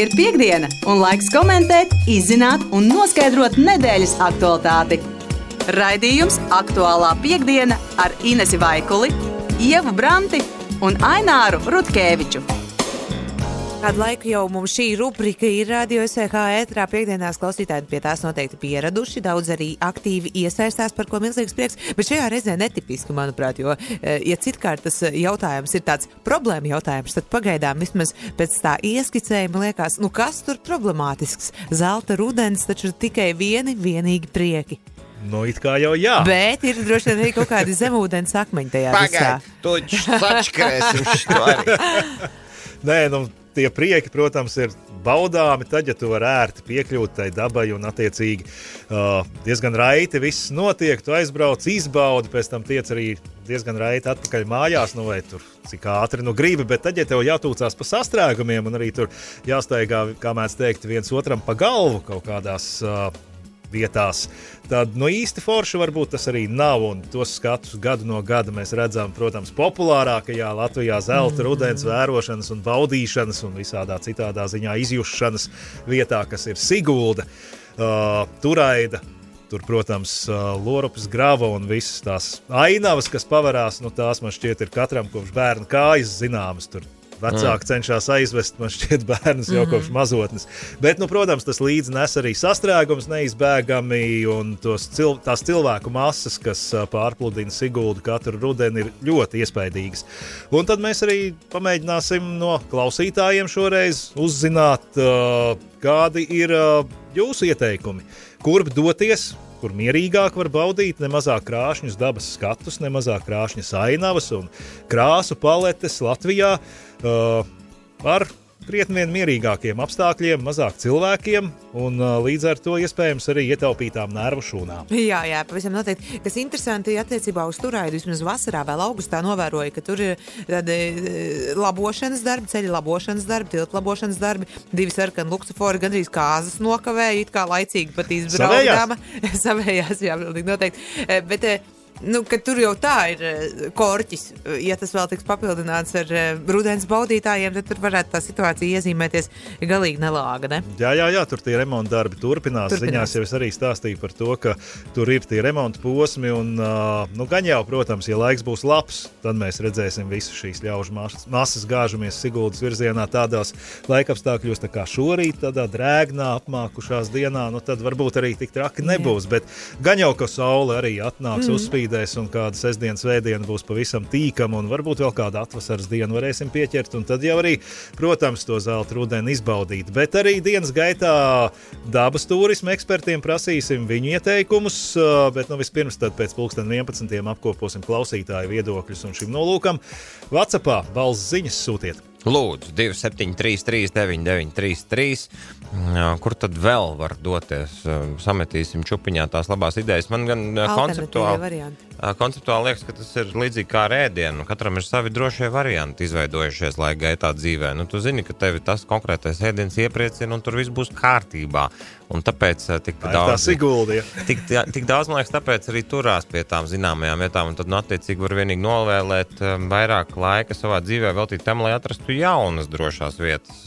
Ir piekdiena, un laiks komentēt, izzināt un noskaidrot nedēļas aktualitāti. Raidījums Aktuālā piekdiena ar Inesu Vaikuli, Ievu Branti un Aināru Rutkeviču. Kādu laiku jau mums šī rubrika ir radio SVH ētrā piekdienās klausītāji pie tās noteikti pieraduši. Daudz arī aktīvi iesaistās, par ko milzīgs prieks. Bet šajā reizē netipiski, manuprāt, jo, eh, ja citkārt tas jautājums ir tāds problēma jautājums, tad pagaidām vismaz pēc tā ieskicējuma liekas, nu kas tur problemātisks? Zelta rudens taču ir tikai vieni, vienīgi prieki. Nu, it kā jau jā. Bet ir droši vien arī kaut kādi zemūdens akmeņi tajā visā. Pagaid, tu sačkrēsi šo arī. Nē, nu, tie prieki, protams, ir baudāmi tad, ja tu vari ērti piekļūt tai dabai un, attiecīgi, uh, diezgan raiti viss notiek. Tu aizbrauc, izbaudi, pēc tam tiec arī diezgan raiti atpakaļ mājās, nu, vai tur cik ātri nu gribi. Bet tad, ja tev jātūcās pa sastrēgumiem un arī tur jāstaigā, kā mēs teikt, viens otram pa galvu kaut kādās. Uh, vietās. Tad no nu, īsti forši varbūt tas arī nav. Un tos skatus gadu no gada mēs redzam, protams, populārākajā Latvijā zelta, mm. rudens vērošanas un baudīšanas un visādā citādā ziņā izjušanas vietā, kas ir Sigulda, uh, Turaida. Tur, protams, uh, Lorupas grava un visas tās ainavas, kas pavarās, nu, tās man šķiet, ir katram kopš bērna kājas zināmas. Tur Vecāki mm. cenšas aizvest, man šķiet, bērnus jau mm -hmm. kopš mazotnes. Bet, nu, protams, tas līdzi nes arī sastrēgums neizbēgami, un cil tās cilvēku masas, kas pārpludina Siguldu katru rudeni, ir ļoti iespaidīgas. Un tad mēs arī pamēģināsim no klausītājiem šoreiz uzzināt, uh, kādi ir uh, jūsu ieteikumi, kurp doties kur mierīgāk var baudīt ne mazāk krāšņus dabas skatus, ne mazāk krāšņas ainavas un krāsu paletes Latvijā uh, ar krietni vien mierīgākiem apstākļiem, mazāk cilvēkiem un uh, līdz ar to iespējams arī ietaupītām nervu šūnām. Jā, jā, pavisam noteikti. Kas interesanti attiecībā uz turaidu, vismaz vasarā, vēl augustā novēroju, ka tur ir tādi labošanas darbi, ceļa labošanas darbi, tiltu labošanas darbi, divi sarkani luksofori gandrīz kāzas nokavēja, it kā laicīgi pat izbraukdāma. Savējās, Savējās jā, noteikti. Bet, nu, ka tur jau tā ir eh, korķis. Ja tas vēl tiks papildināts ar uh, rudens baudītājiem, tad tur varētu tā situācija iezīmēties galīgi nelāga. Ne? Jā, jā, jā, tur tie remonta darbi turpinās. turpinās. Ziņās jau es arī stāstīju par to, ka tur ir tie remonta posmi. Un, uh, nu, gan jau, protams, ja laiks būs labs, tad mēs redzēsim visu šīs ļaužu masas, masas gāžamies Siguldas virzienā tādās laikapstākļos, tā kā šorīt, tādā drēgnā, apmākušās dienā. Nu, tad varbūt arī tik traki nebūs. Jā. Bet gan jau, ka saule arī atnāks mm. uzspīd slīdēs, un kāda sestdienas vēdiena būs pavisam tīkama, un varbūt vēl kādu atvasaras dienu varēsim pieķert, un tad jau arī, protams, to zelta rudeni izbaudīt. Bet arī dienas gaitā dabas turisma ekspertiem prasīsim viņu ieteikumus, bet nu, vispirms pēc pulksten 11. apkoposim klausītāju viedokļus, un šim nolūkam WhatsAppā balss ziņas sūtiet. Lūdzu, 273, 9933. Kur tad vēl var doties? Sametīsim čupiņā tās labās idejas. Man gan konceptuāli, konceptuāli liekas, ka tas ir līdzīgi kā rēdienam. Katram ir savi drošie varianti izveidojušies laika gaitā dzīvē. Nu, tu zini, ka tevi tas konkrētais ēdiens iepriecina un tur viss būs kārtībā. Un tāpēc tik tā daudz, Siguldi, tik, tik daudz, man liekas, tāpēc arī turās pie tām zināmajām vietām. Un tad, nu, attiecīgi, var vienīgi novēlēt vairāk laika savā dzīvē veltīt tam, lai atrastu jaunas drošās vietas.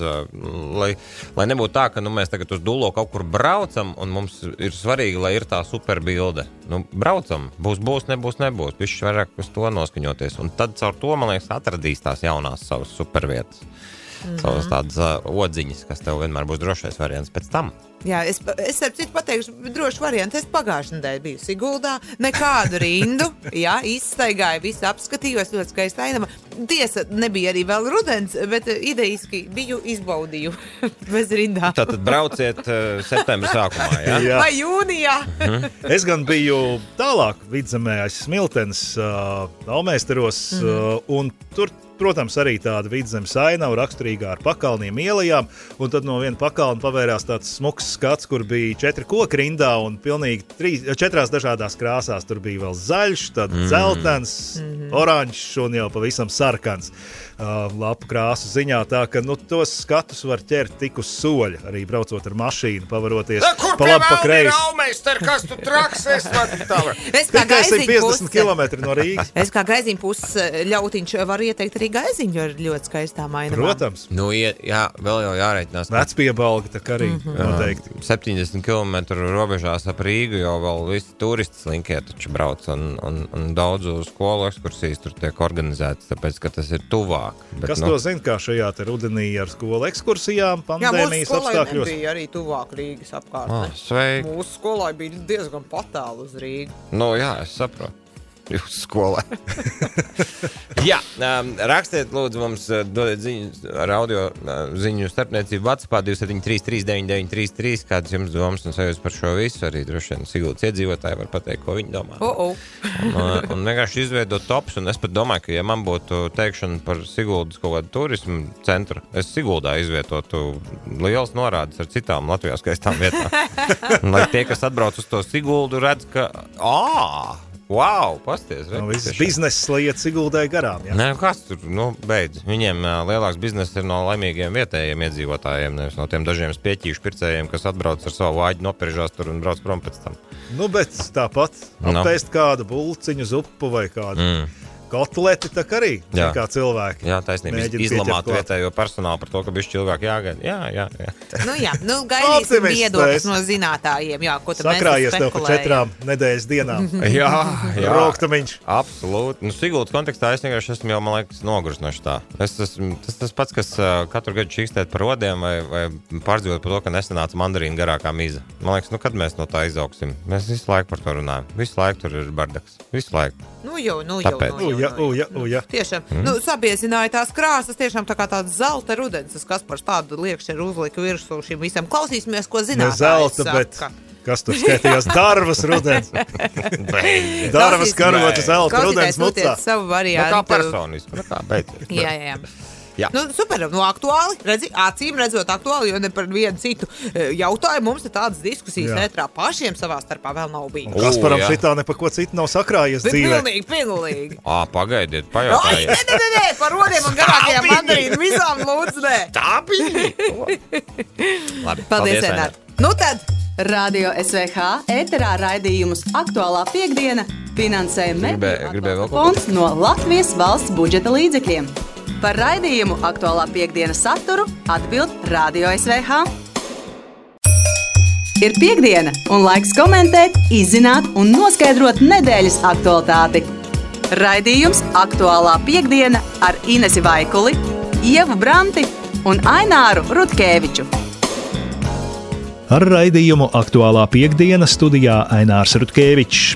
Lai, lai nebūtu tā, ka nu, mēs tagad uz dūlo kaut kur braucam, un mums ir svarīgi, lai ir tā superbilde. Nu, braucam, būs, būs, nebūs, nebūs. Viņš vairāk uz to noskaņoties. Un tad caur to, man liekas, atradīs tās jaunās savas supervietas. Mm -hmm. Savas tādas uh, odziņas, kas tev vienmēr būs drošais variants pēc tam. Jā, es, es ar citu pateikšu, droši variantu. Es pagājušajā nedēļā biju Siguldā, nekādu rindu, jā, izstaigāju, visu apskatījos, ļoti skaisti ainava. Tiesa, nebija arī vēl rudens, bet idejiski biju izbaudīju bez rindām. Tātad brauciet uh, septembra sākumā, jā? jā. Vai jūnijā? Mhm. es gan biju tālāk vidzemē, aiz Smiltenes, uh, Almēsteros, mm -hmm. uh, un tur Protams, arī tāda vidzemes ainava raksturīgā ar pakalniem, ielām. Un tad no viena pakalna pavērās tāds smags skats, kur bija četri koki rindā un pilnīgi trīs, četrās dažādās krāsās. Tur bija vēl zaļš, tad mm. dzeltens, mm -hmm. oranžs un jau pavisam sarkans. Uh, lapu krāsu ziņā. Tā ka nu, tos skatus var ķert tik uz soļa, arī braucot ar mašīnu, pavaroties pa labi, pa kreisi. Kas tu traks? Es, es kā gaiziņu 50 km no Rīgas. Es kā gaiziņu puses ļautiņš varu ieteikt arī arī gaiziņu ar ļoti skaistām mainām. Protams, Nu, ie, jā, vēl jau jāreikinās. ka vecpiebalga tā arī Mhm. noteikti. 70 km robežās ap Rīgu jau vēl visi turisti slinkie taču brauc, un, un, un daudzu skolu ekskursijas tur tiek organizētas, tāpēc, ka tas ir tuvāk. Bet, Kas nu, to zina, kā šajā te rudenī ar skolu ekskursijām, Jā, pandēmijas skolai apstākļos? bija arī tuvāk Rīgas apkārtnē. Ah, sveiki! Mūsu skolai bija diezgan patālu uz Rīgu. Nu, jā, es saprotu. Jūsu skolā. jā, um, rakstiet, lūdzu, mums uh, dodiet ziņas ar audio uh, ziņu starpniecību WhatsApp 273, 393, kādas jums domas un sajūtas par šo visu. Arī droši vien Sigūdas iedzīvotāji var pateikt, ko viņi domā. Oh, oh. Un, uh, un vienkārši izveidot tops. Un es pat domāju, ka, ja man būtu teikšana par Sigūdas kaut kādu turismu centru, es Sigūdā izvietotu liels norādes ar citām Latvijas skaistām vietām. Un Lai tie, kas atbrauc uz to Sigūdu, redz, ka, ah, wow, pasties! No visas biznesa lietas ieguldēja garām. Jā. Nē, kas tur nu, beidz? Viņiem uh, lielāks bizness ir no laimīgiem vietējiem iedzīvotājiem, nevis no tiem dažiem spieķīšu pircējiem, kas atbrauc ar savu vāģi, nopēržās tur un brauc prom pēc tam. Nu, bet tāpat Nu. apēst kādu bulciņu, zupu vai kādu mm. Kotleti, tā arī Jā. kā cilvēki. Jā, taisnība. Izlamāt vietējo personālu par to, ka bija cilvēki jāgaida. Jā, jā, jā. Nu, jā, nu, gaidīsim viedokļus tu no zinātājiem. Jā, ko tad mēs Sakrājies tev pa četrām nedēļas dienām. jā, jā. Roktumiņš. Absolūti. Nu, Sigūdas kontekstā es vienkārši esmu jau, man liekas, noguris no tā. Es esmu tas, tas pats, kas uh, katru gadu čīkstēt par rodiem vai, vai pārdzīvot par to, ka nesanāca mandarīna garākā mīza. Man liekas, nu, kad mēs no tā izaugsim? Mēs visu laiku par to runājam. Visu laiku tur ir bardaks. Visu laiku. Nu, jau, nu, jau, Tāpēc. nu, jau, Uja, uja, uja. Tiešām, mm. nu, sabiezināja tās krāsas, tiešām tā kā tāds zelta rudens, kas par tādu liekšķeru uzlika virsū šim visam. Klausīsimies, ko Ne zināt. zelta, bet kas tur skaitījās? Darbas rudens. Darbas karota zelta rudens mucā. Savu Nu, kā variantu. personiski. Nu, kā, beidziet. Jā, jā, jā. Jā. Nu, super, nu, aktuāli. Redzi, acīm redzot, aktuāli, jo ne par vienu citu e, jautājumu mums ir tādas diskusijas Jā. ētrā pašiem savā starpā vēl nav bijis. O, Kasparam jā. šitā ne par ko citu nav sakrājies Bet dzīvē. pilnīgi, pilnīgi. Ā, pagaidiet, Ai, nē, pajautājiet. nē, nē, nē, par rodiem un garākajām mandarīnu visām lūdzu, nē. Tā bija. Labi, Paldies, Enār. Nu tad, Radio SVH ēterā raidījumus aktuālā piekdiena finansēja kaut fonds no Latvijas valsts budžeta līdzekļiem. Par raidījumu aktuālā piekdienas saturu atbild Radio SVH. Ir piekdiena, un laiks komentēt, izzināt un noskaidrot nedēļas aktualitāti. Raidījums aktuālā piekdiena ar Inesu Vaikuli, Ievu Branti un Aināru Rutkeviču. Ar raidījumu aktuālā piekdienas studijā Ainārs Rutkevičs.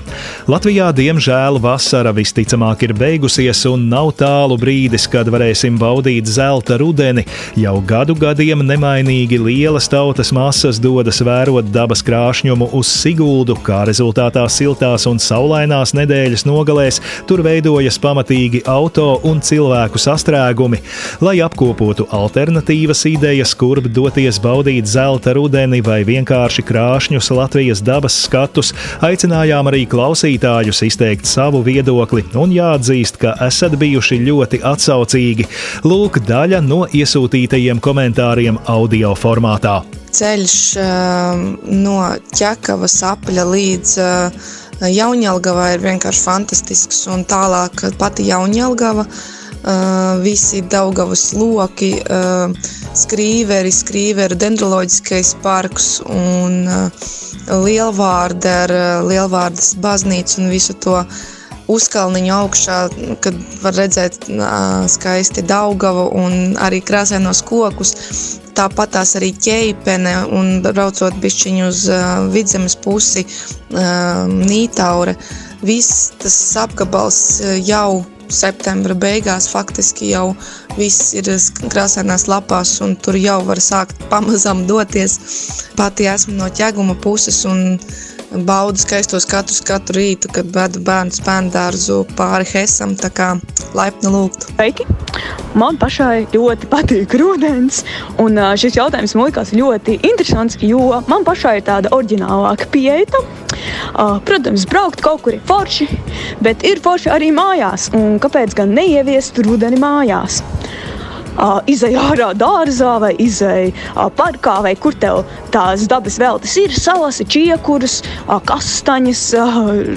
Latvijā, diemžēl, vasara visticamāk ir beigusies, un nav tālu brīdis, kad varēsim baudīt zelta rudeni. Jau gadu gadiem nemainīgi lielas tautas masas dodas vērot dabas krāšņumu uz Siguldu, kā rezultātā siltās un saulainās nedēļas nogalēs tur veidojas pamatīgi auto un cilvēku sastrēgumi. Lai apkopotu alternatīvas idejas, kurp doties baudīt zelta rudeni vai vienkārši krāšņus Latvijas dabas skatus, aicinājām arī klausītājus izteikt savu viedokli un jāatzīst, ka esat bijuši ļoti atsaucīgi. Lūk, daļa no iesūtītajiem komentāriem audio formātā. ceļš um, no ķekavas apļa līdz uh, Jaunjēlgavai ir vienkārši fantastisks. Un tālāk pati Jaunjēlgava, uh, visi Daugavas loki, uh, skrīveri, skrīveru dendroloģiskais parks un uh, lielvārde ar uh, lielvārdas baznīcu un visu to uzkalniņu augšā, kad var redzēt ā, skaisti Daugavu un arī krāsainos kokus. Tāpat tās arī ķēpene un braucot bišķiņu uz vidzemes pusi, Nītaure. Viss tas apgabals jau septembra beigās faktiski jau viss ir krāsainās lapās un tur jau var sākt pamazām doties. Pati esmu no ķeguma puses un baudu skaistos katru, katru rītu, kad vedu bērnu spēndārzu pāri Hesam, tā kā laipni lūgt. Sveiki! Man pašai ļoti patīk rudens, un šis jautājums man likās ļoti interesants, jo man pašai ir tāda oriģinālāka pieeja. Protams, braukt kaut kur ir forši, bet ir forši arī mājās. Un kāpēc gan neieviest rudeni mājās? Izēja ārā dārzā vai izēja parkā vai kur tev tās dabas veltes ir, salasi čiekurus, kastaņas,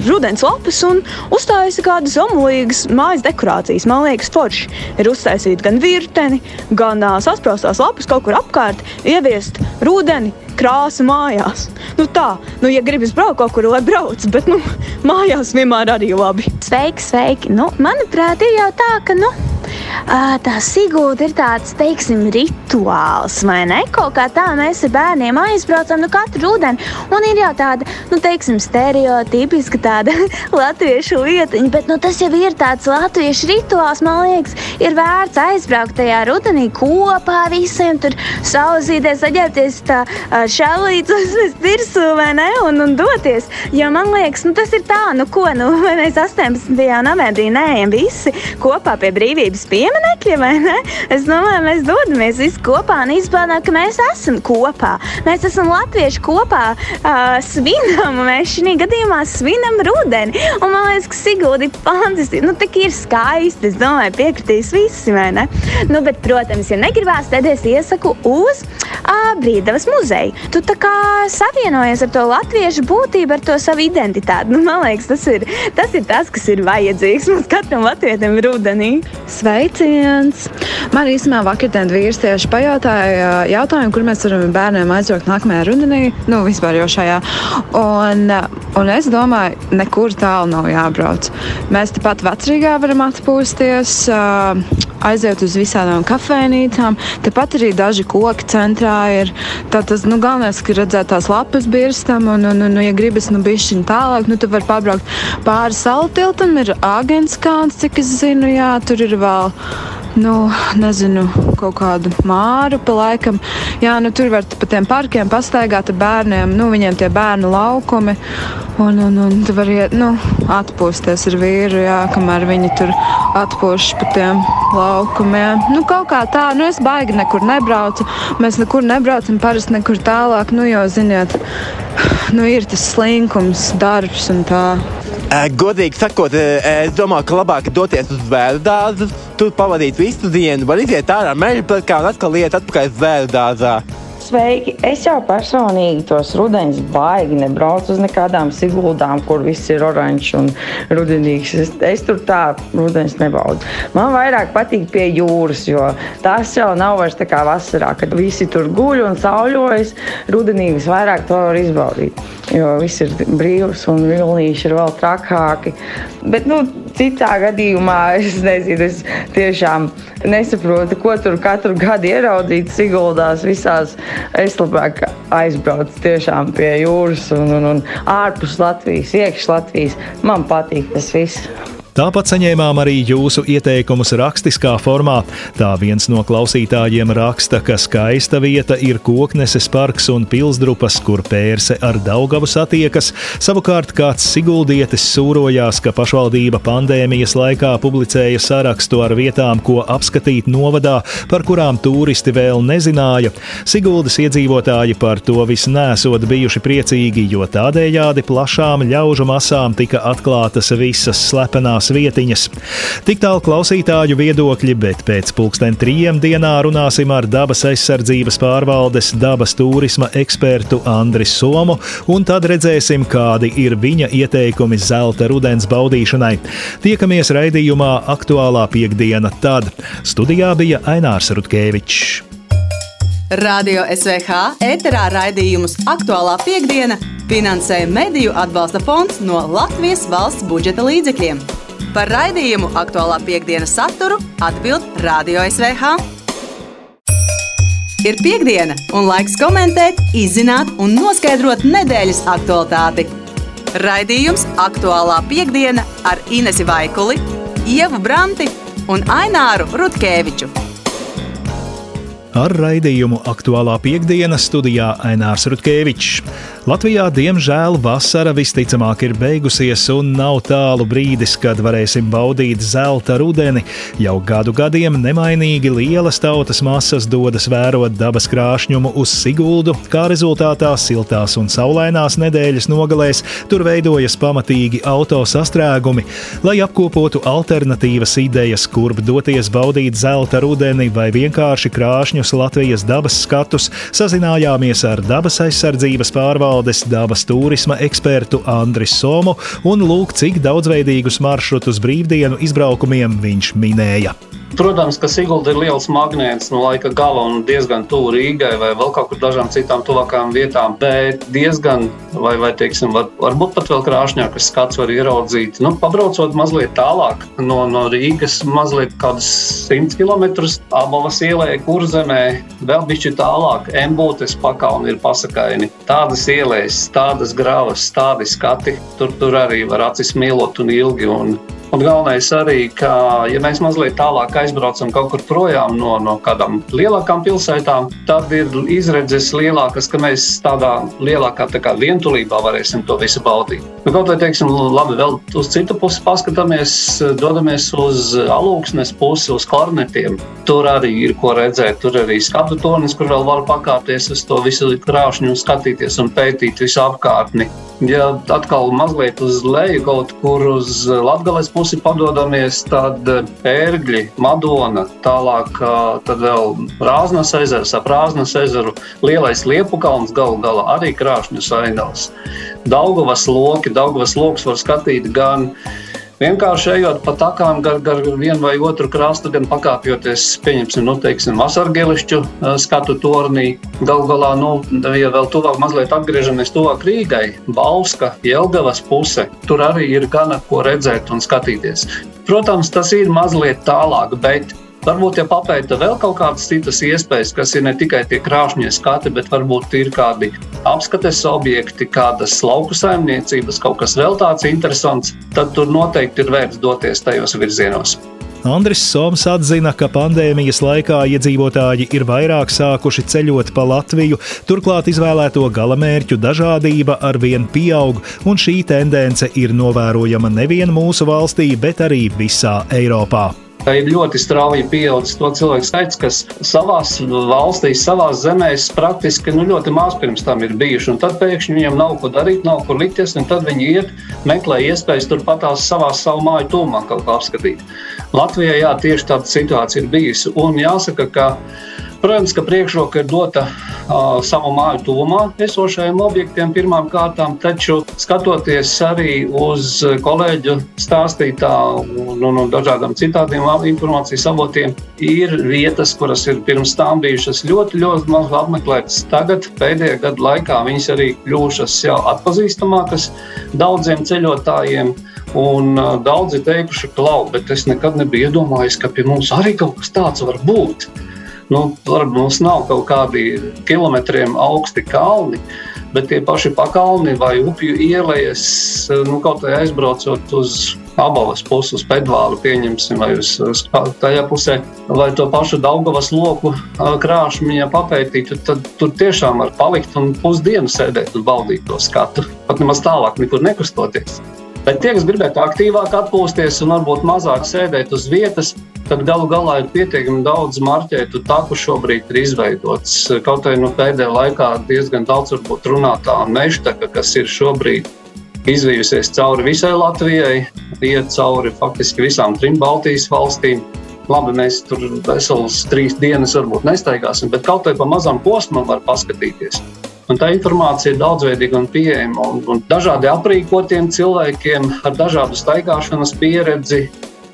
rudens lapas un uztaisi kādas omulīgas mājas dekorācijas. Man liekas, forši ir uztaisīt gan virteni, gan sasprāstās lapas kaut kur apkārt, ieviest rudeni, krāsa mājās. Nu tā, nu, ja gribas braukt kaut kur, lai brauc, bet nu, mājās vienmēr arī labi. Sveiki, sveiki! Nu, manuprāt, ir jau tā, ka. Nu... Tā Sigūda ir tāds, teiksim, rituāls, vai ne? Kaut kā tā mēs ar bērniem aizbraucam nu, katru rudeni. Un ir jau tāda, nu, teiksim, stereotipiska tāda latviešu lietiņa, bet nu, tas jau ir tāds latviešu rituāls, man liekas, ir vērts aizbraukt tajā rudenī kopā visiem tur sauzīties, saģērbties tā šālīdzos virsū, vai ne? Un, un doties. Jo man liekas, nu, tas ir tā, nu, ko, nu, mēs 18. novembrī neejam visi kopā pie brīvības pieminekļa pieminekļi, vai ne? Es domāju, mēs dodamies visi kopā un izbaudām, ka mēs esam kopā. Mēs esam latvieši kopā, uh, svinam, mēs šī gadījumā svinam rudeni. Un man liekas, ka Sigūda ir fantastiski. Nu, tā ir skaisti. Es domāju, piekritīs visi, vai ne? Nu, bet, protams, ja negribās, tad es iesaku uz uh, Brīdavas muzeju. Tu tā kā savienojies ar to latviešu būtību, ar to savu identitāti. Nu, man liekas, tas ir, tas ir tas, kas ir vajadzīgs mums katram latvietim rudenī. Sveici! Sveiciens! Man īstenībā vakardien vīrs tieši pajautāja jautājumu, kur mēs varam bērniem aizbraukt nākamajā rudenī, nu vispār jau šajā. Un, un es domāju, nekur tālu nav jābrauc. Mēs tepat vecrīgā varam atpūsties. Aiziet uz visām kafejnīcām. Tāpat arī daži koki centrā ir. Tas nu, galvenais, ka redzēt tās lapas birstam, un, un, un, ja gribas nu, bišķiņu tālāk, nu, tad var pabraukt pāri salu tiltam. Ir agents kāds, cik es zinu, jā, tur ir vēl nu, nezinu, kaut kādu māru pa laikam. Jā, nu, tur var pa tiem parkiem pastaigāt ar bērniem, nu, viņiem tie bērnu laukumi. Un, un, un tu vari nu, atpūsties ar vīru, jā, kamēr viņi tur atpūšas pa tiem laukumiem. Nu, kaut kā tā, nu, es baigi nekur nebraucu. Mēs nekur nebraucam, parasti nekur tālāk, nu, jo, ziniet, nu, ir tas slinkums, darbs un tā. Godīgi sakot, es domāju, ka labāk doties uz zvēru dārzu, tur pavadīt visu dienu, var iziet ārā meža plakā un atkal iet atpakaļ zvēru dārzā. Sveiki! Es jau personīgi tos rudenus baigi nebraucu uz nekādām siguldām, kur viss ir oranžs un rudenīgs. Es, es tur tā rudenis nebaudu. Man vairāk patīk pie jūras, jo tas jau nav vairs tā kā vasarā, kad visi tur guļ un sauļojas. Rudenī visvairāk to var izbaudīt, jo viss ir brīvs un vilnīši ir vēl trakāki. Bet, nu, citā gadījumā es nezinu, es tiešām nesaprotu, ko tur katru gadu ieraudzīt Siguldās visās. Es labāk aizbraucu tiešām pie jūras un, un, un ārpus Latvijas, iekš Latvijas. Man patīk tas viss. Tāpat saņēmām arī jūsu ieteikumus rakstiskā formā. Tā viens no klausītājiem raksta, ka skaista vieta ir Kokneses parks un Pilsdrupas, kur pērse ar Daugavu satiekas. Savukārt kāds siguldietis sūrojās, ka pašvaldība pandēmijas laikā publicēja sarakstu ar vietām, ko apskatīt novadā, par kurām turisti vēl nezināja. Siguldas iedzīvotāji par to visu nesot bijuši priecīgi, jo tādējādi plašām ļaužu masām tika atklātas visas slepenās zināmas vietiņas. Tik tālu klausītāju viedokļi, bet pēc pulksten trijiem dienā runāsim ar dabas aizsardzības pārvaldes dabas turisma ekspertu Andris Somu, un tad redzēsim, kādi ir viņa ieteikumi zelta rudens baudīšanai. Tiekamies raidījumā aktuālā piekdiena tad. Studijā bija Ainārs Rutkevičs. Radio SVH ēterā raidījumus aktuālā piekdiena finansēja Mediju atbalsta fonds no Latvijas valsts budžeta līdzekļiem. Par raidījumu aktuālā piekdienas saturu atbild Radio SVH. Ir piekdiena, un laiks komentēt, izzināt un noskaidrot nedēļas aktualitāti. Raidījums aktuālā piekdiena ar Inesu Vaikuli, Ievu Branti un Aināru Rutkeviču. Ar raidījumu aktuālā piekdiena studijā Ainārs Rutkevičs. Latvijā, diemžēl, vasara visticamāk ir beigusies, un nav tālu brīdis, kad varēsim baudīt zelta rudeni. Jau gadu gadiem nemainīgi lielas tautas masas dodas vērot dabas krāšņumu uz Siguldu, kā rezultātā siltās un saulainās nedēļas nogalēs tur veidojas pamatīgi auto sastrēgumi. Lai apkopotu alternatīvas idejas, kurp doties baudīt zelta rudeni vai vienkārši krāšņu jaunus Latvijas dabas skatus, sazinājāmies ar dabas aizsardzības pārvaldes dabas turisma ekspertu Andris Somu un lūk, cik daudzveidīgus maršrutus brīvdienu izbraukumiem viņš minēja. Protams, ka Sigulda ir liels magnēts no laika gala un diezgan tuvu Rīgai vai vēl kaut kur dažām citām tuvākām vietām, bet diezgan, vai, vai teiksim, var, varbūt pat vēl krāšņākas skats var ieraudzīt. Nu, pabraucot mazliet tālāk no, no Rīgas, mazliet kādus 100 km abavas ielē, kurzemē, vēl bišķi tālāk, embūtes pakauni ir pasakaini. Tādas ielēs, tādas gravas, tādi skati, tur, tur arī var acis mīlot un ilgi. Un Un galvenais arī, ka, ja mēs mazliet tālāk aizbraucam kaut kur projām no, no kādām lielākām pilsētām, tad ir izredzes lielākas, ka mēs tādā lielākā tā kā, vientulībā varēsim to visu baudīt. Nu, kaut vai, teiksim, labi, vēl uz citu pusi paskatāmies, dodamies uz alūksnes pusi, uz klarnetiem. Tur arī ir ko redzēt, tur arī skatu tornis, kur vēl var pakāpties uz to visu krāšņu, skatīties un pētīt visu apkārtni. Ja atkal mazliet uz leju kaut kur uz Latvijas pusi padodamies, tad ērgļi, Madona, tālāk tad vēl Rāznas ezers, ap Rāznas ezeru, lielais Liepu kalns galu galā arī krāšņus ainavas. Daugavas loki, Daugavas loks var skatīt gan Vienkārši ejot pa takām gar, gar vienu vai otru krastu, gan pakāpjoties, pieņemsim, nu, teiksim, vasargelišķu skatu tornī. Galu galā, nu, ja vēl tuvāk mazliet atgriežamies tuvāk Rīgai, Bauska, Jelgavas puse, tur arī ir gana ko redzēt un skatīties. Protams, tas ir mazliet tālāk, bet Varbūt, ja papēta vēl kaut kādas citas iespējas, kas ir ne tikai tie krāšņie skati, bet varbūt ir kādi apskates objekti, kādas lauku saimniecības, kaut kas vēl tāds interesants, tad tur noteikti ir vērts doties tajos virzienos. Andris Soms atzina, ka pandēmijas laikā iedzīvotāji ir vairāk sākuši ceļot pa Latviju, turklāt izvēlēto galamērķu dažādība arvien pieaug, un šī tendence ir novērojama nevien mūsu valstī, bet arī visā Eiropā. Ir ļoti strauji pieaudzis to cilvēku skaits, kas savā valstīs, savā zemēs praktiski nu, ļoti maz pirms tam ir bijuši. Tad pēkšņi viņiem nav ko darīt, nav kur likties, un tad viņi iet, meklē iespējas turpat savā savu māju tūmā kaut ko apskatīt. Latvijā jā, tieši tāda situācija ir bijusi. Un jāsaka, ka Protams, ka priekšroka ir dota savu māju tuvumā esošajiem objektiem pirmām kārtām, taču skatoties arī uz kolēģu stāstītā un, un, un dažādiem citādiem informācijas avotiem, ir vietas, kuras ir pirms tam bijušas ļoti, ļoti maz apmeklētas. Tagad, pēdējā gada laikā, viņas arī kļuvušas jau atpazīstamākas daudziem ceļotājiem. Un uh, daudzi teikuši, ka, lau, bet es nekad nebiju iedomājies, ka pie mums arī kaut kas tāds var būt. Nu, varbūt mums nav kaut kādi kilometriem augsti kalni, bet tie paši pakalni vai upju ielas, nu, kaut kā aizbraucot uz abas puses, uz pedvālu, pieņemsim, vai uz, uz tajā pusē, vai to pašu Daugavas loku krāšņu papētītu, tad tur tiešām var palikt un pusdienu sēdēt un baudīt to skatu. Pat nemaz tālāk nekur nekustoties. Bet tie, kas gribētu aktīvāk atpūsties un varbūt mazāk sēdēt uz vietas, tad galu galā ir pietiekami daudz marķētu taku šobrīd ir izveidots. Kaut arī nu, pēdējā laikā diezgan daudz varbūt runātā mežtaka, kas ir šobrīd izvījusies cauri visai Latvijai, iet cauri faktiski visām trim Baltijas valstīm. Labi, mēs tur veselas trīs dienas varbūt nestaigāsim, bet kaut vai pa mazam posmam var paskatīties. Un tā informācija ir daudzveidīga un pieejama. Un, un dažādi aprīkotiem cilvēkiem ar dažādu staigāšanas pieredzi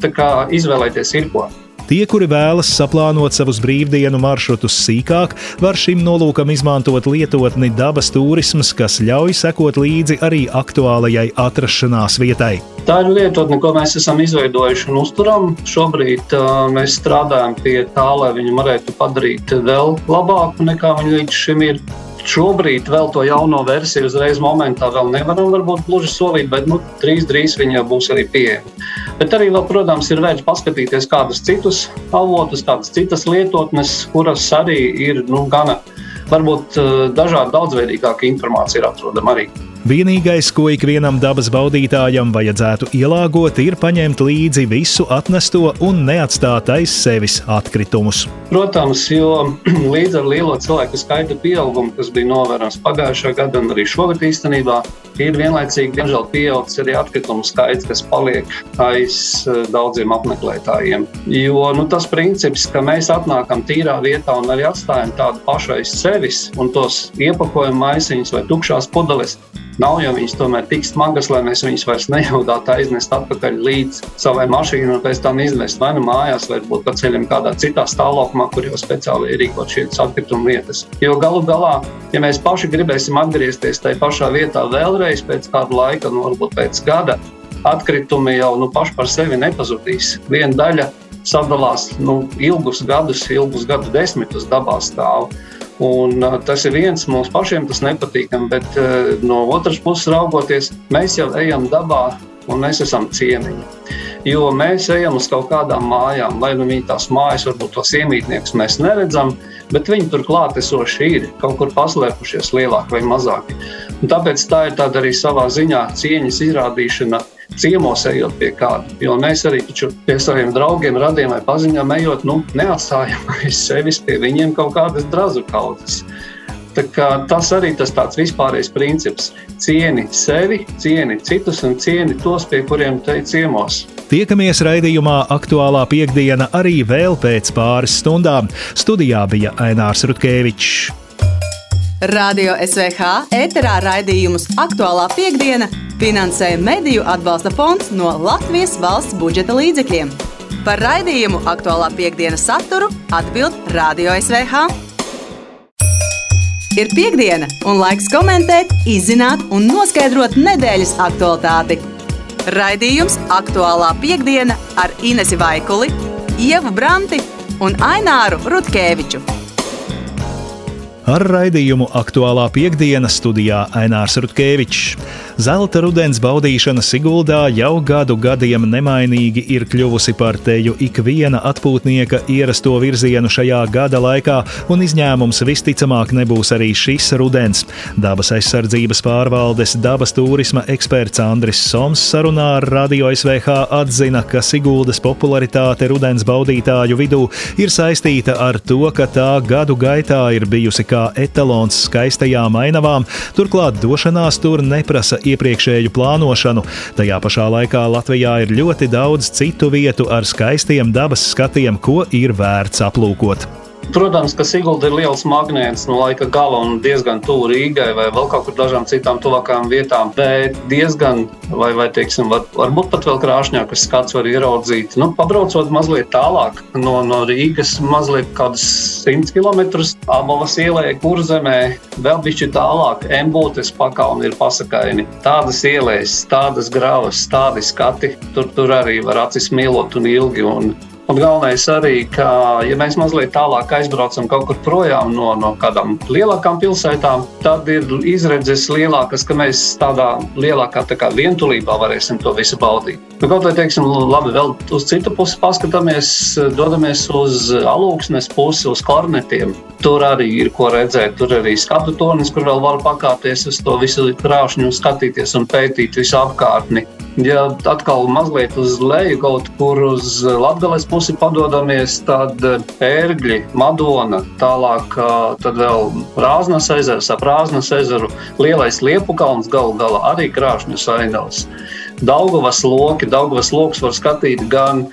izvēlēties ir ko. Tie, kuri vēlas saplānot savus brīvdienu maršrutus sīkāk, var šim nolūkam izmantot lietotni dabas turisms, kas ļauj sekot līdzi arī aktuālajai atrašanās vietai. Tā ir lietotne, ko mēs esam izveidojuši un uzturam. Šobrīd uh, mēs strādājam pie tā, lai viņu varētu padarīt vēl labāku nekā viņi līdz šim ir. Šobrīd vēl to jauno versiju uzreiz momentā vēl nevaram varbūt gluži solīt, bet nu, drīz, drīz viņa būs arī pieejama. Bet arī, vēl, protams, ir vērts paskatīties kādus citus avotus, kādas citas lietotnes, kuras arī ir nu, gana varbūt eh, dažādi daudzveidīgāka informācija ir atrodama arī. Vienīgais, ko ikvienam dabas baudītājam vajadzētu ielāgot, ir paņemt līdzi visu atnesto un neatstāt aiz sevis atkritumus. Protams, jo līdz ar lielo cilvēku skaita pieaugumu, kas bija novērojams pagājušā gada un arī šogad īstenībā, ir vienlaicīgi, diemžēl, pieaudzis arī atkritumu skaits, kas paliek aiz eh, daudziem apmeklētājiem. Jo nu, tas princips, ka mēs atnākam tīrā vietā un arī atstājam tādu pašu aiz sevis un tos iepakojumu maisiņus vai tukšās pudeles, Nav jau viņas tomēr tik smagas, lai mēs viņus vairs nejaudātu aiznest atpakaļ līdz savai mašīnai un pēc tam izvest vai nu mājās, vai būt pa ceļam kādā citā stāvoklī, kur jau speciāli ir rīkot šīs atkrituma vietas. Jo galu galā, ja mēs paši gribēsim atgriezties tajā pašā vietā vēlreiz pēc kāda laika, nu, varbūt pēc gada, atkritumi jau nu, paši par sevi nepazudīs. Viena daļa sadalās nu, ilgus gadus, ilgus gadu desmitus dabā stāv. Un, uh, tas ir viens mums pašiem, tas nepatīkami, bet uh, no otras puses raugoties, mēs jau ejam dabā un mēs esam ciemiņi. Jo mēs ejam uz kaut kādām mājām, lai nu viņi tās mājas, varbūt tos iemītniekus mēs neredzam, bet viņi tur klātesoši ir kaut kur paslēpušies lielāki vai mazāki. Un tāpēc tā ir tāda arī savā ziņā cieņas izrādīšana ciemos ejot pie kāda. Jo mēs arī pie saviem draugiem, radiem vai paziņām ejot, nu, neatstājam aiz sevis pie viņiem kaut kādas drazu kaudzes. Tas arī tas tāds vispārējais princips. Cieni sevi, cieni citus un cieni tos, pie kuriem te ciemos. Tiekamies raidījumā aktuālā piekdiena arī vēl pēc pāris stundām. Studijā bija Ainārs Rutkevičs. Radio SVH ēterā raidījumus aktuālā piekdiena finansēja Mediju atbalsta fonds no Latvijas valsts budžeta līdzekļiem. Par raidījumu aktuālā piekdienas saturu atbild Radio SVH. Ir piekdiena, un laiks komentēt, izzināt un noskaidrot nedēļas aktualitāti. Raidījums aktuālā piekdiena ar Inesu Vaikuli, Ievu Branti un Aināru Rutkeviču. Ar raidījumu aktuālā piekdienas studijā Ainārs Rutkevičs. Zelta rudens baudīšana Siguldā jau gadu gadiem nemainīgi ir kļuvusi par teju ikviena atpūtnieka ierasto virzienu šajā gada laikā, un izņēmums visticamāk nebūs arī šis rudens. Dabas aizsardzības pārvaldes dabas turisma eksperts Andris Soms sarunā ar Radio SVH atzina, ka Siguldas popularitāte rudens baudītāju vidū ir saistīta ar to, ka tā gadu gaitā ir bijusi kā etalons skaistajām ainavām, turklāt došanās tur neprasa iepriekšēju plānošanu. Tajā pašā laikā Latvijā ir ļoti daudz citu vietu ar skaistiem dabas skatiem, ko ir vērts aplūkot. Protams, ka Sigulda ir liels magnēts no laika gala un diezgan tuvu Rīgai vai vēl kaut kur dažām citām tuvākām vietām. Bet diezgan, vai, vai teiksim, var, varbūt pat vēl krāšņākas skats var ieraudzīt. Nu, pabraucot mazliet tālāk no, no Rīgas, mazliet kādus 100 km abavas ielē, kur zemē vēl bišķi tālāk, embūtes pakauni ir pasakaini. Tādas ielēs, tādas gravas, tādi skati, tur, tur arī var acis mīlot un ilgi. Un Un galvenais arī, ka, ja mēs mazliet tālāk aizbraucam kaut kur projām no, no kādām lielākām pilsētām, tad ir izredzes lielākas, ka mēs tādā lielākā tā kā, vientulībā varēsim to visu baudīt. Nu, kaut vai teiksim, labi, vēl uz citu pusi paskatāmies, dodamies uz alūksnes pusi, uz kornetiem. Tur arī ir ko redzēt. Tur arī skatu tornis, kur vēl var pakāpties uz to visu krāšņu, skatīties un pētīt visu apkārtni. Ja atkal mazliet uz leju, kaut kur uz Latvijas pusi padodamies, tad ērgļi, Madona, tālāk tad vēl Rāznas ezers, ap Rāznas ezeru, lielais Liepu kalns galu galā arī krāšņas ainavas. Daugavas loki, Daugavas loks var skatīt gan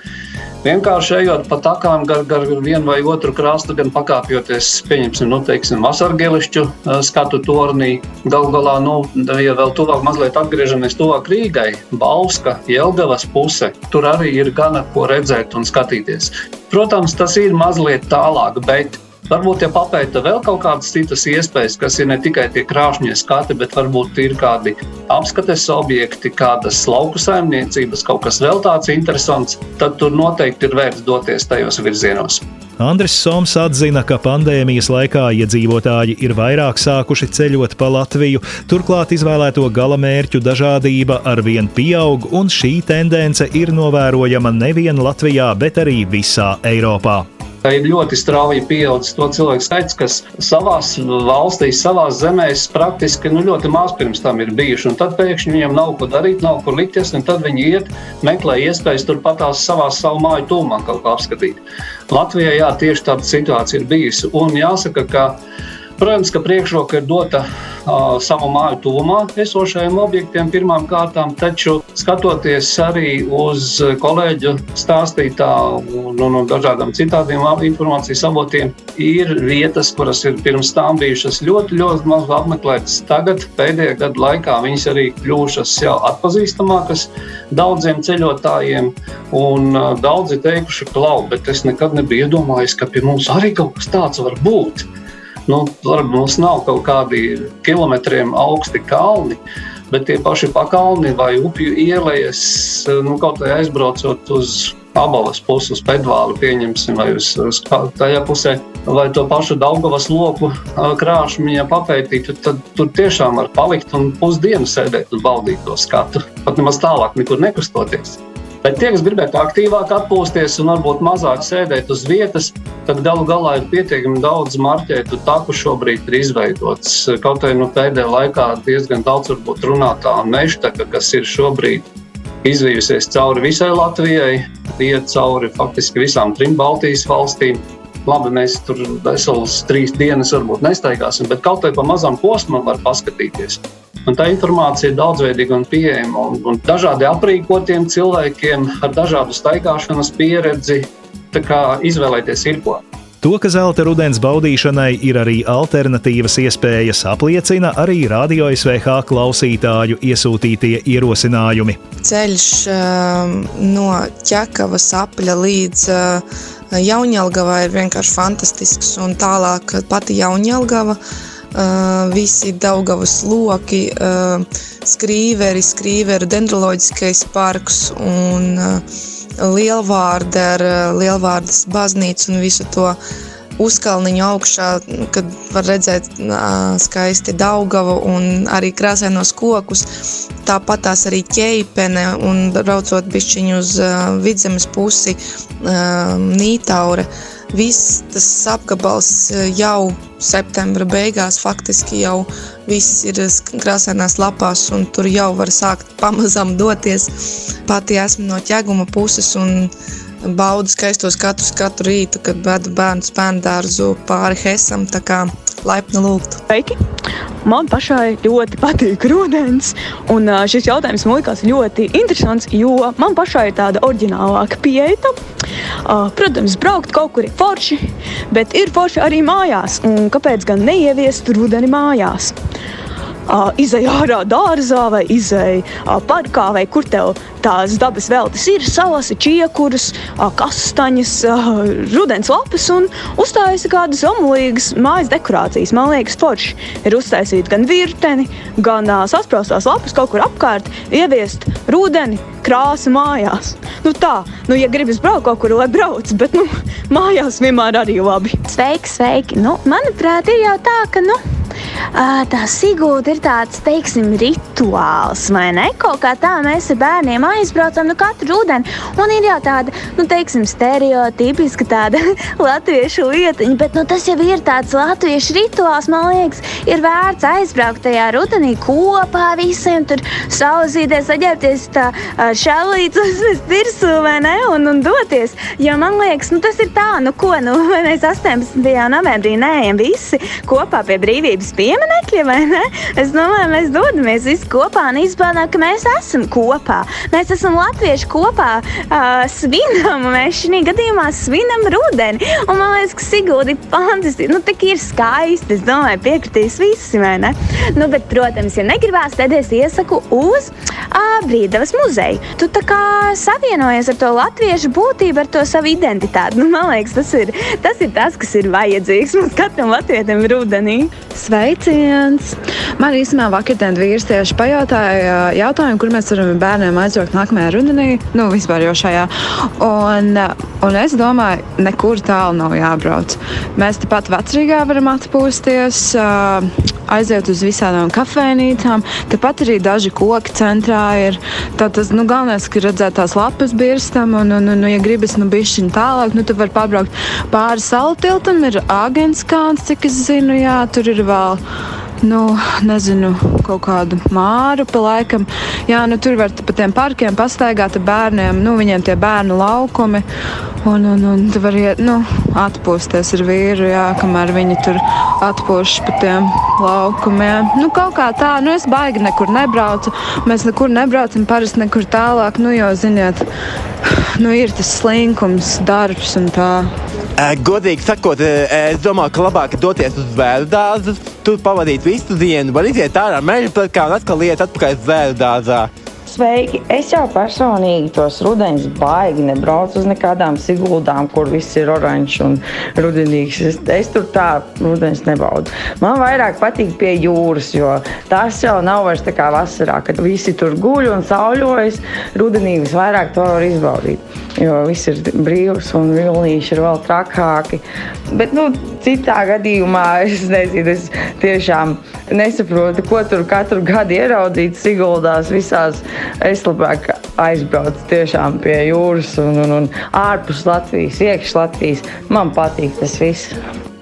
Vienkārši ejot pa takām gar, gar vienu vai otru krastu, gan pakāpjoties, pieņemsim, nu, teiksim, vasargelišķu skatu tornī. Galu galā, nu, ja vēl tuvāk mazliet atgriežamies tuvāk Rīgai, Bauska, Jelgavas puse, tur arī ir gana ko redzēt un skatīties. Protams, tas ir mazliet tālāk, bet Varbūt, ja papēta vēl kaut kādas citas iespējas, kas ir ne tikai tie krāšņie skati, bet varbūt ir kādi apskates objekti, kādas lauku saimniecības, kaut kas vēl tāds interesants, tad tur noteikti ir vērts doties tajos virzienos. Andris Soms atzina, ka pandēmijas laikā iedzīvotāji ir vairāk sākuši ceļot pa Latviju, turklāt izvēlēto galamērķu dažādība arvien pieaug, un šī tendence ir novērojama nevien Latvijā, bet arī visā Eiropā. Ir ļoti strauji pieaudzis to cilvēku skaits, kas savā valstīs, savā zemēs praktiski nu, ļoti maz pirms tam ir bijuši. Tad pēkšņi viņiem nav ko darīt, nav kur likties, un tad viņi iet, meklē iespējas turpatās savā savu māju tūmā kaut ko apskatīt. Latvijā jā, tieši tāda situācija ir bijusi. Un jāsaka, ka Protams, ka priekšroka ir dota uh, savu māju tuvumā esošajiem objektiem pirmām kārtām, taču skatoties arī uz kolēģu stāstītā un, un, un dažādiem citādiem informācijas avotiem, ir vietas, kuras ir pirms tam bijušas ļoti, ļoti maz apmeklētas. Tagad, pēdējā gada laikā, viņas arī kļuvušas jau atpazīstamākas daudziem ceļotājiem, un uh, daudzi teikuši, ka, lau, bet es nekad nebiju iedomājies, ka pie mums arī kaut kas tāds var būt. Nu, varbūt mums nav kaut kādi kilometriem augsti kalni, bet tie paši pakalni vai upju ielas, nu, kaut kā aizbraucot uz abalas puses, uz pedvālu, pieņemsim, vai uz, uz tajā pusē, vai to pašu Daugavas loku krāšņu papētīt, tad tur tiešām var palikt un pusdienu sēdēt un baudīt to skatu. Pat nemaz tālāk nekur nekustoties. Bet tie, kas gribētu aktīvāk atpūsties un varbūt mazāk sēdēt uz vietas, tad galu galā ir pietiekami daudz marķētu taku šobrīd ir izveidots. Kaut arī nu, pēdējā laikā diezgan daudz varbūt runātā mežtaka, kas ir šobrīd izvījusies cauri visai Latvijai, iet cauri faktiski visām trim Baltijas valstīm. Labi, mēs tur veselas trīs dienas varbūt nestaigāsim, bet kaut vai pa mazam posmam var paskatīties. Un tā informācija ir daudzveidīga un pieejama. Un, un dažādi aprīkotiem cilvēkiem ar dažādu staigāšanas pieredzi izvēlēties ir ko. To, ka zelta rudens baudīšanai ir arī alternatīvas iespējas, apliecina arī radio SVH klausītāju iesūtītie ierosinājumi. Ceļš uh, no ķekavas apļa līdz uh, Jaunjēlgavai ir vienkārši fantastisks, un tālāk pati Jaunjēlgava. Uh, Uh, visi Daugavas loki, uh, skrīveri, skrīveru dendroloģiskais parks un uh, lielvārda ar lielvārdas baznīcu un visu to uzkalniņu augšā, kad var redzēt skaisti Daugavu un arī krāsainos kokus. Tāpat tās arī ķeipene un braucot bišķiņu uz vidzemes pusi Nītaure. Uh, viss tas apgabals jau septembra beigās faktiski jau viss ir krāsainās lapās, un tur jau var sākt pamazām doties. Pati esmu no ķeguma puses un baudu skaistos skatus katru rītu, kad vedu bērnu spēnu dārzu pāri Hesam, tā kā laipni lūgtu. Sveiki! Man pašai ļoti patīk rudens, un šis jautājums man likās ļoti interesants, jo man pašai ir tāda oriģinālāka pieeja. Protams, braukt kaut kur ir forši, bet ir forši arī mājās. Un kāpēc gan neieviest rudeni mājās? Izēja ārā dārzā vai izēja parkā vai kur tev tās dabas veltes ir, salas, čiekuras, kastaņas, rudens lapas un uztaisīja kādas omulīgas mājas dekorācijas. Man liekas, forši ir uztaisīt gan virteni, gan sasprāstās lapas kaut kur apkārt, ieviest rudeni, krāsu mājās. Nu tā, nu, ja gribas braukt kaut kur, lai brauc, bet nu, mājās vienmēr arī labi. Sveiki, sveiki! Nu, manuprāt, ir jau tā, ka. Nu tā Sigūda ir tāds, teiksim, rituāls, vai ne? Kaut kā tā mēs ar bērniem aizbraucam nu, katru rudeni. Un ir jau tāda, nu, teiksim, stereotipiska tāda latviešu lietiņa, bet nu, tas jau ir tāds latviešu rituāls, man liekas, ir vērts aizbraukt tajā rudenī kopā visiem, tur sauzīties, saģērbties tā šālītas virsū, vai ne? Un, un doties. Jo man liekas, nu, tas ir tā, nu, ko, nu, mēs 18. novembrī neejam visi kopā pie brīvības pieminekļa, vai ne? Es domāju, mēs dodamies visi kopā un izbaudām, ka mēs esam kopā. Mēs esam latvieši kopā, uh, svinam, mēs šī gadījumā svinam rudeni. Un man liekas, ka Sigūda ir fantastiski. Nu, tik ir skaisti. Es domāju, piekritīs visi, vai ne? Nu, bet, protams, ja negribās, tad es iesaku uz uh, Brīdavas muzeju. Tu tā kā savienojies ar to latviešu būtību, ar to savu identitāti. Nu, man liekas, tas ir, tas ir tas, kas ir vajadzīgs mums katram latvietim rudenī. Sveiciens! Man īstenībā vakardien vīrs tieši pajautāja jautājumu, kur mēs varam bērniem aizbraukt nākamajā rudenī, nu vispār jau šajā. Un, un es domāju, nekur tālu nav jābrauc. Mēs tepat vecrīgā varam atpūsties, aiziet uz visādām kafejnīcām. Tepat arī daži koki centrā ir. Tas nu, galvenais, ka redzēt tās lapas birstam, un, un, un, ja gribas nu bišķiņ tālāk, nu, tad var pabraukt pāri salu tiltam, ir Āgenskāns, cik es zinu, jā, tur ir vēl nu, nezinu, kaut kādu māru pa laikam. Jā, nu, tur var pa tiem parkiem pastaigāt ar bērniem, nu, viņiem tie bērnu laukumi. Un, un, un tu vari iet, nu, atpūsties ar vīru, jā, kamēr viņi tur atpūšas pa tiem laukumiem. Nu, kaut kā tā, nu, es baigi nekur nebraucu. Mēs nekur nebraucam, parasti nekur tālāk, nu, jo, ziniet, nu, ir tas slinkums, darbs un tā. Godīgi sakot, es domāju, ka labāk doties uz vēju dārzu, tur pavadīt visu dienu, var iziet ārā meža plakā un atkal iet atpakaļ vēju dārzā. Sveiki! Es jau personīgi tos rudenus baigi nebraucu uz nekādām siguldām, kur viss ir oranžs un rudenīgs. Es, es tur tā rudenis nebaudu. Man vairāk patīk pie jūras, jo tas jau nav vairs tā kā vasarā, kad visi tur guļ un sauļojas. Rudenī visvairāk to var izbaudīt, jo viss ir brīvs un vilnīši ir vēl trakāki. Bet, nu, citā gadījumā es nezinu, es tiešām nesaprotu, ko tur katru gadu ieraudzīt Siguldās visās. Es labāk aizbraucu tiešām pie jūras un, un, un ārpus Latvijas, iekš Latvijas. Man patīk tas viss.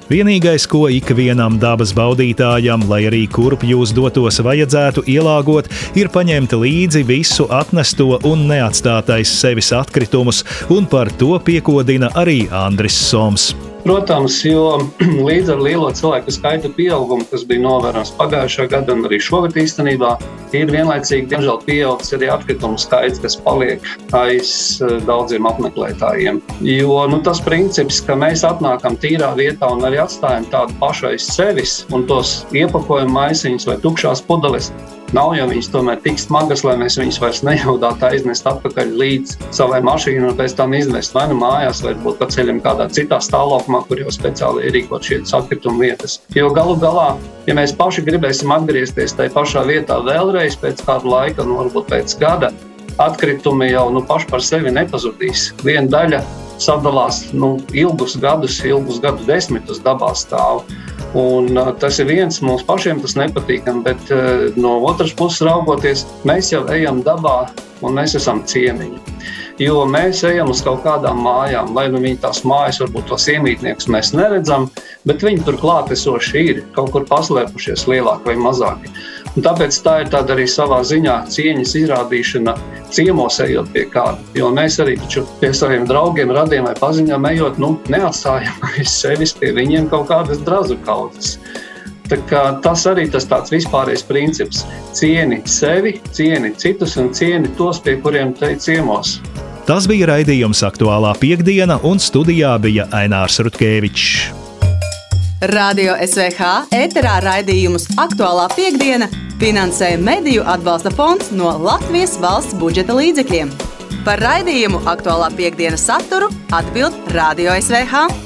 Vienīgais, ko ikvienam dabas baudītājam, lai arī kurp jūs dotos, vajadzētu ielāgot, ir paņemt līdzi visu atnesto un neatstātais sevis atkritumus, un par to piekodina arī Andris Soms. Protams, jo līdz ar lielo cilvēku skaita pieaugumu, kas bija novērojams pagājušā gada un arī šogad īstenībā, ir vienlaicīgi, diemžēl, pieaudzis arī atkritumu skaits, kas paliek aiz eh, daudziem apmeklētājiem. Jo nu, tas princips, ka mēs atnākam tīrā vietā un arī atstājam tādu pašu aiz sevis un tos iepakojam maisiņus vai tukšās pudeles, Nav jau viņas tomēr tik smagas, lai mēs viņus vairs nejaudātu aiznest atpakaļ līdz savai mašīnai un pēc tam iznest vai nu mājās, vai būt pa ceļam kādā citā stāvokļā, kur jau speciāli ierīkot šīs atkrituma vietas. Jo galu galā, ja mēs paši gribēsim atgriezties tajā pašā vietā vēlreiz pēc kāda laika, nu varbūt pēc gada, atkritumi jau nu, paši par sevi nepazudīs. Viena daļa sadalās nu, ilgus gadus, ilgus gadu desmitus dabā stāv. Un, uh, tas ir viens mums pašiem, tas nepatīkami, bet uh, no otras puses raugoties, mēs jau ejam dabā un mēs esam ciemiņi. Jo mēs ejam uz kaut kādām mājām, lai nu viņi tās mājas, varbūt tos iemītniekus mēs neredzam, bet viņi tur klātesoši ir, kaut kur paslēpušies lielāk vai mazāk. Un tāpēc tā ir tāda arī savā ziņā cieņas izrādīšana ciemos ejot pie kāda. Jo mēs arī pie saviem draugiem, radiem vai paziņām ejot, nu, neatstājam aiz sevis pie viņiem kaut kādas drazu kaudzes. Tas arī tas tāds vispārējais princips. Cieni sevi, cieni citus un cieni tos, pie kuriem te ciemos. Tas bija raidījums aktuālā piekdiena, un studijā bija Ainārs Rutkevičs. Radio SVH ēterā raidījumus aktuālā piekdiena finansēja Mediju atbalsta fonds no Latvijas valsts budžeta līdzekļiem. Par raidījumu aktuālā piekdienas saturu atbild Radio SVH.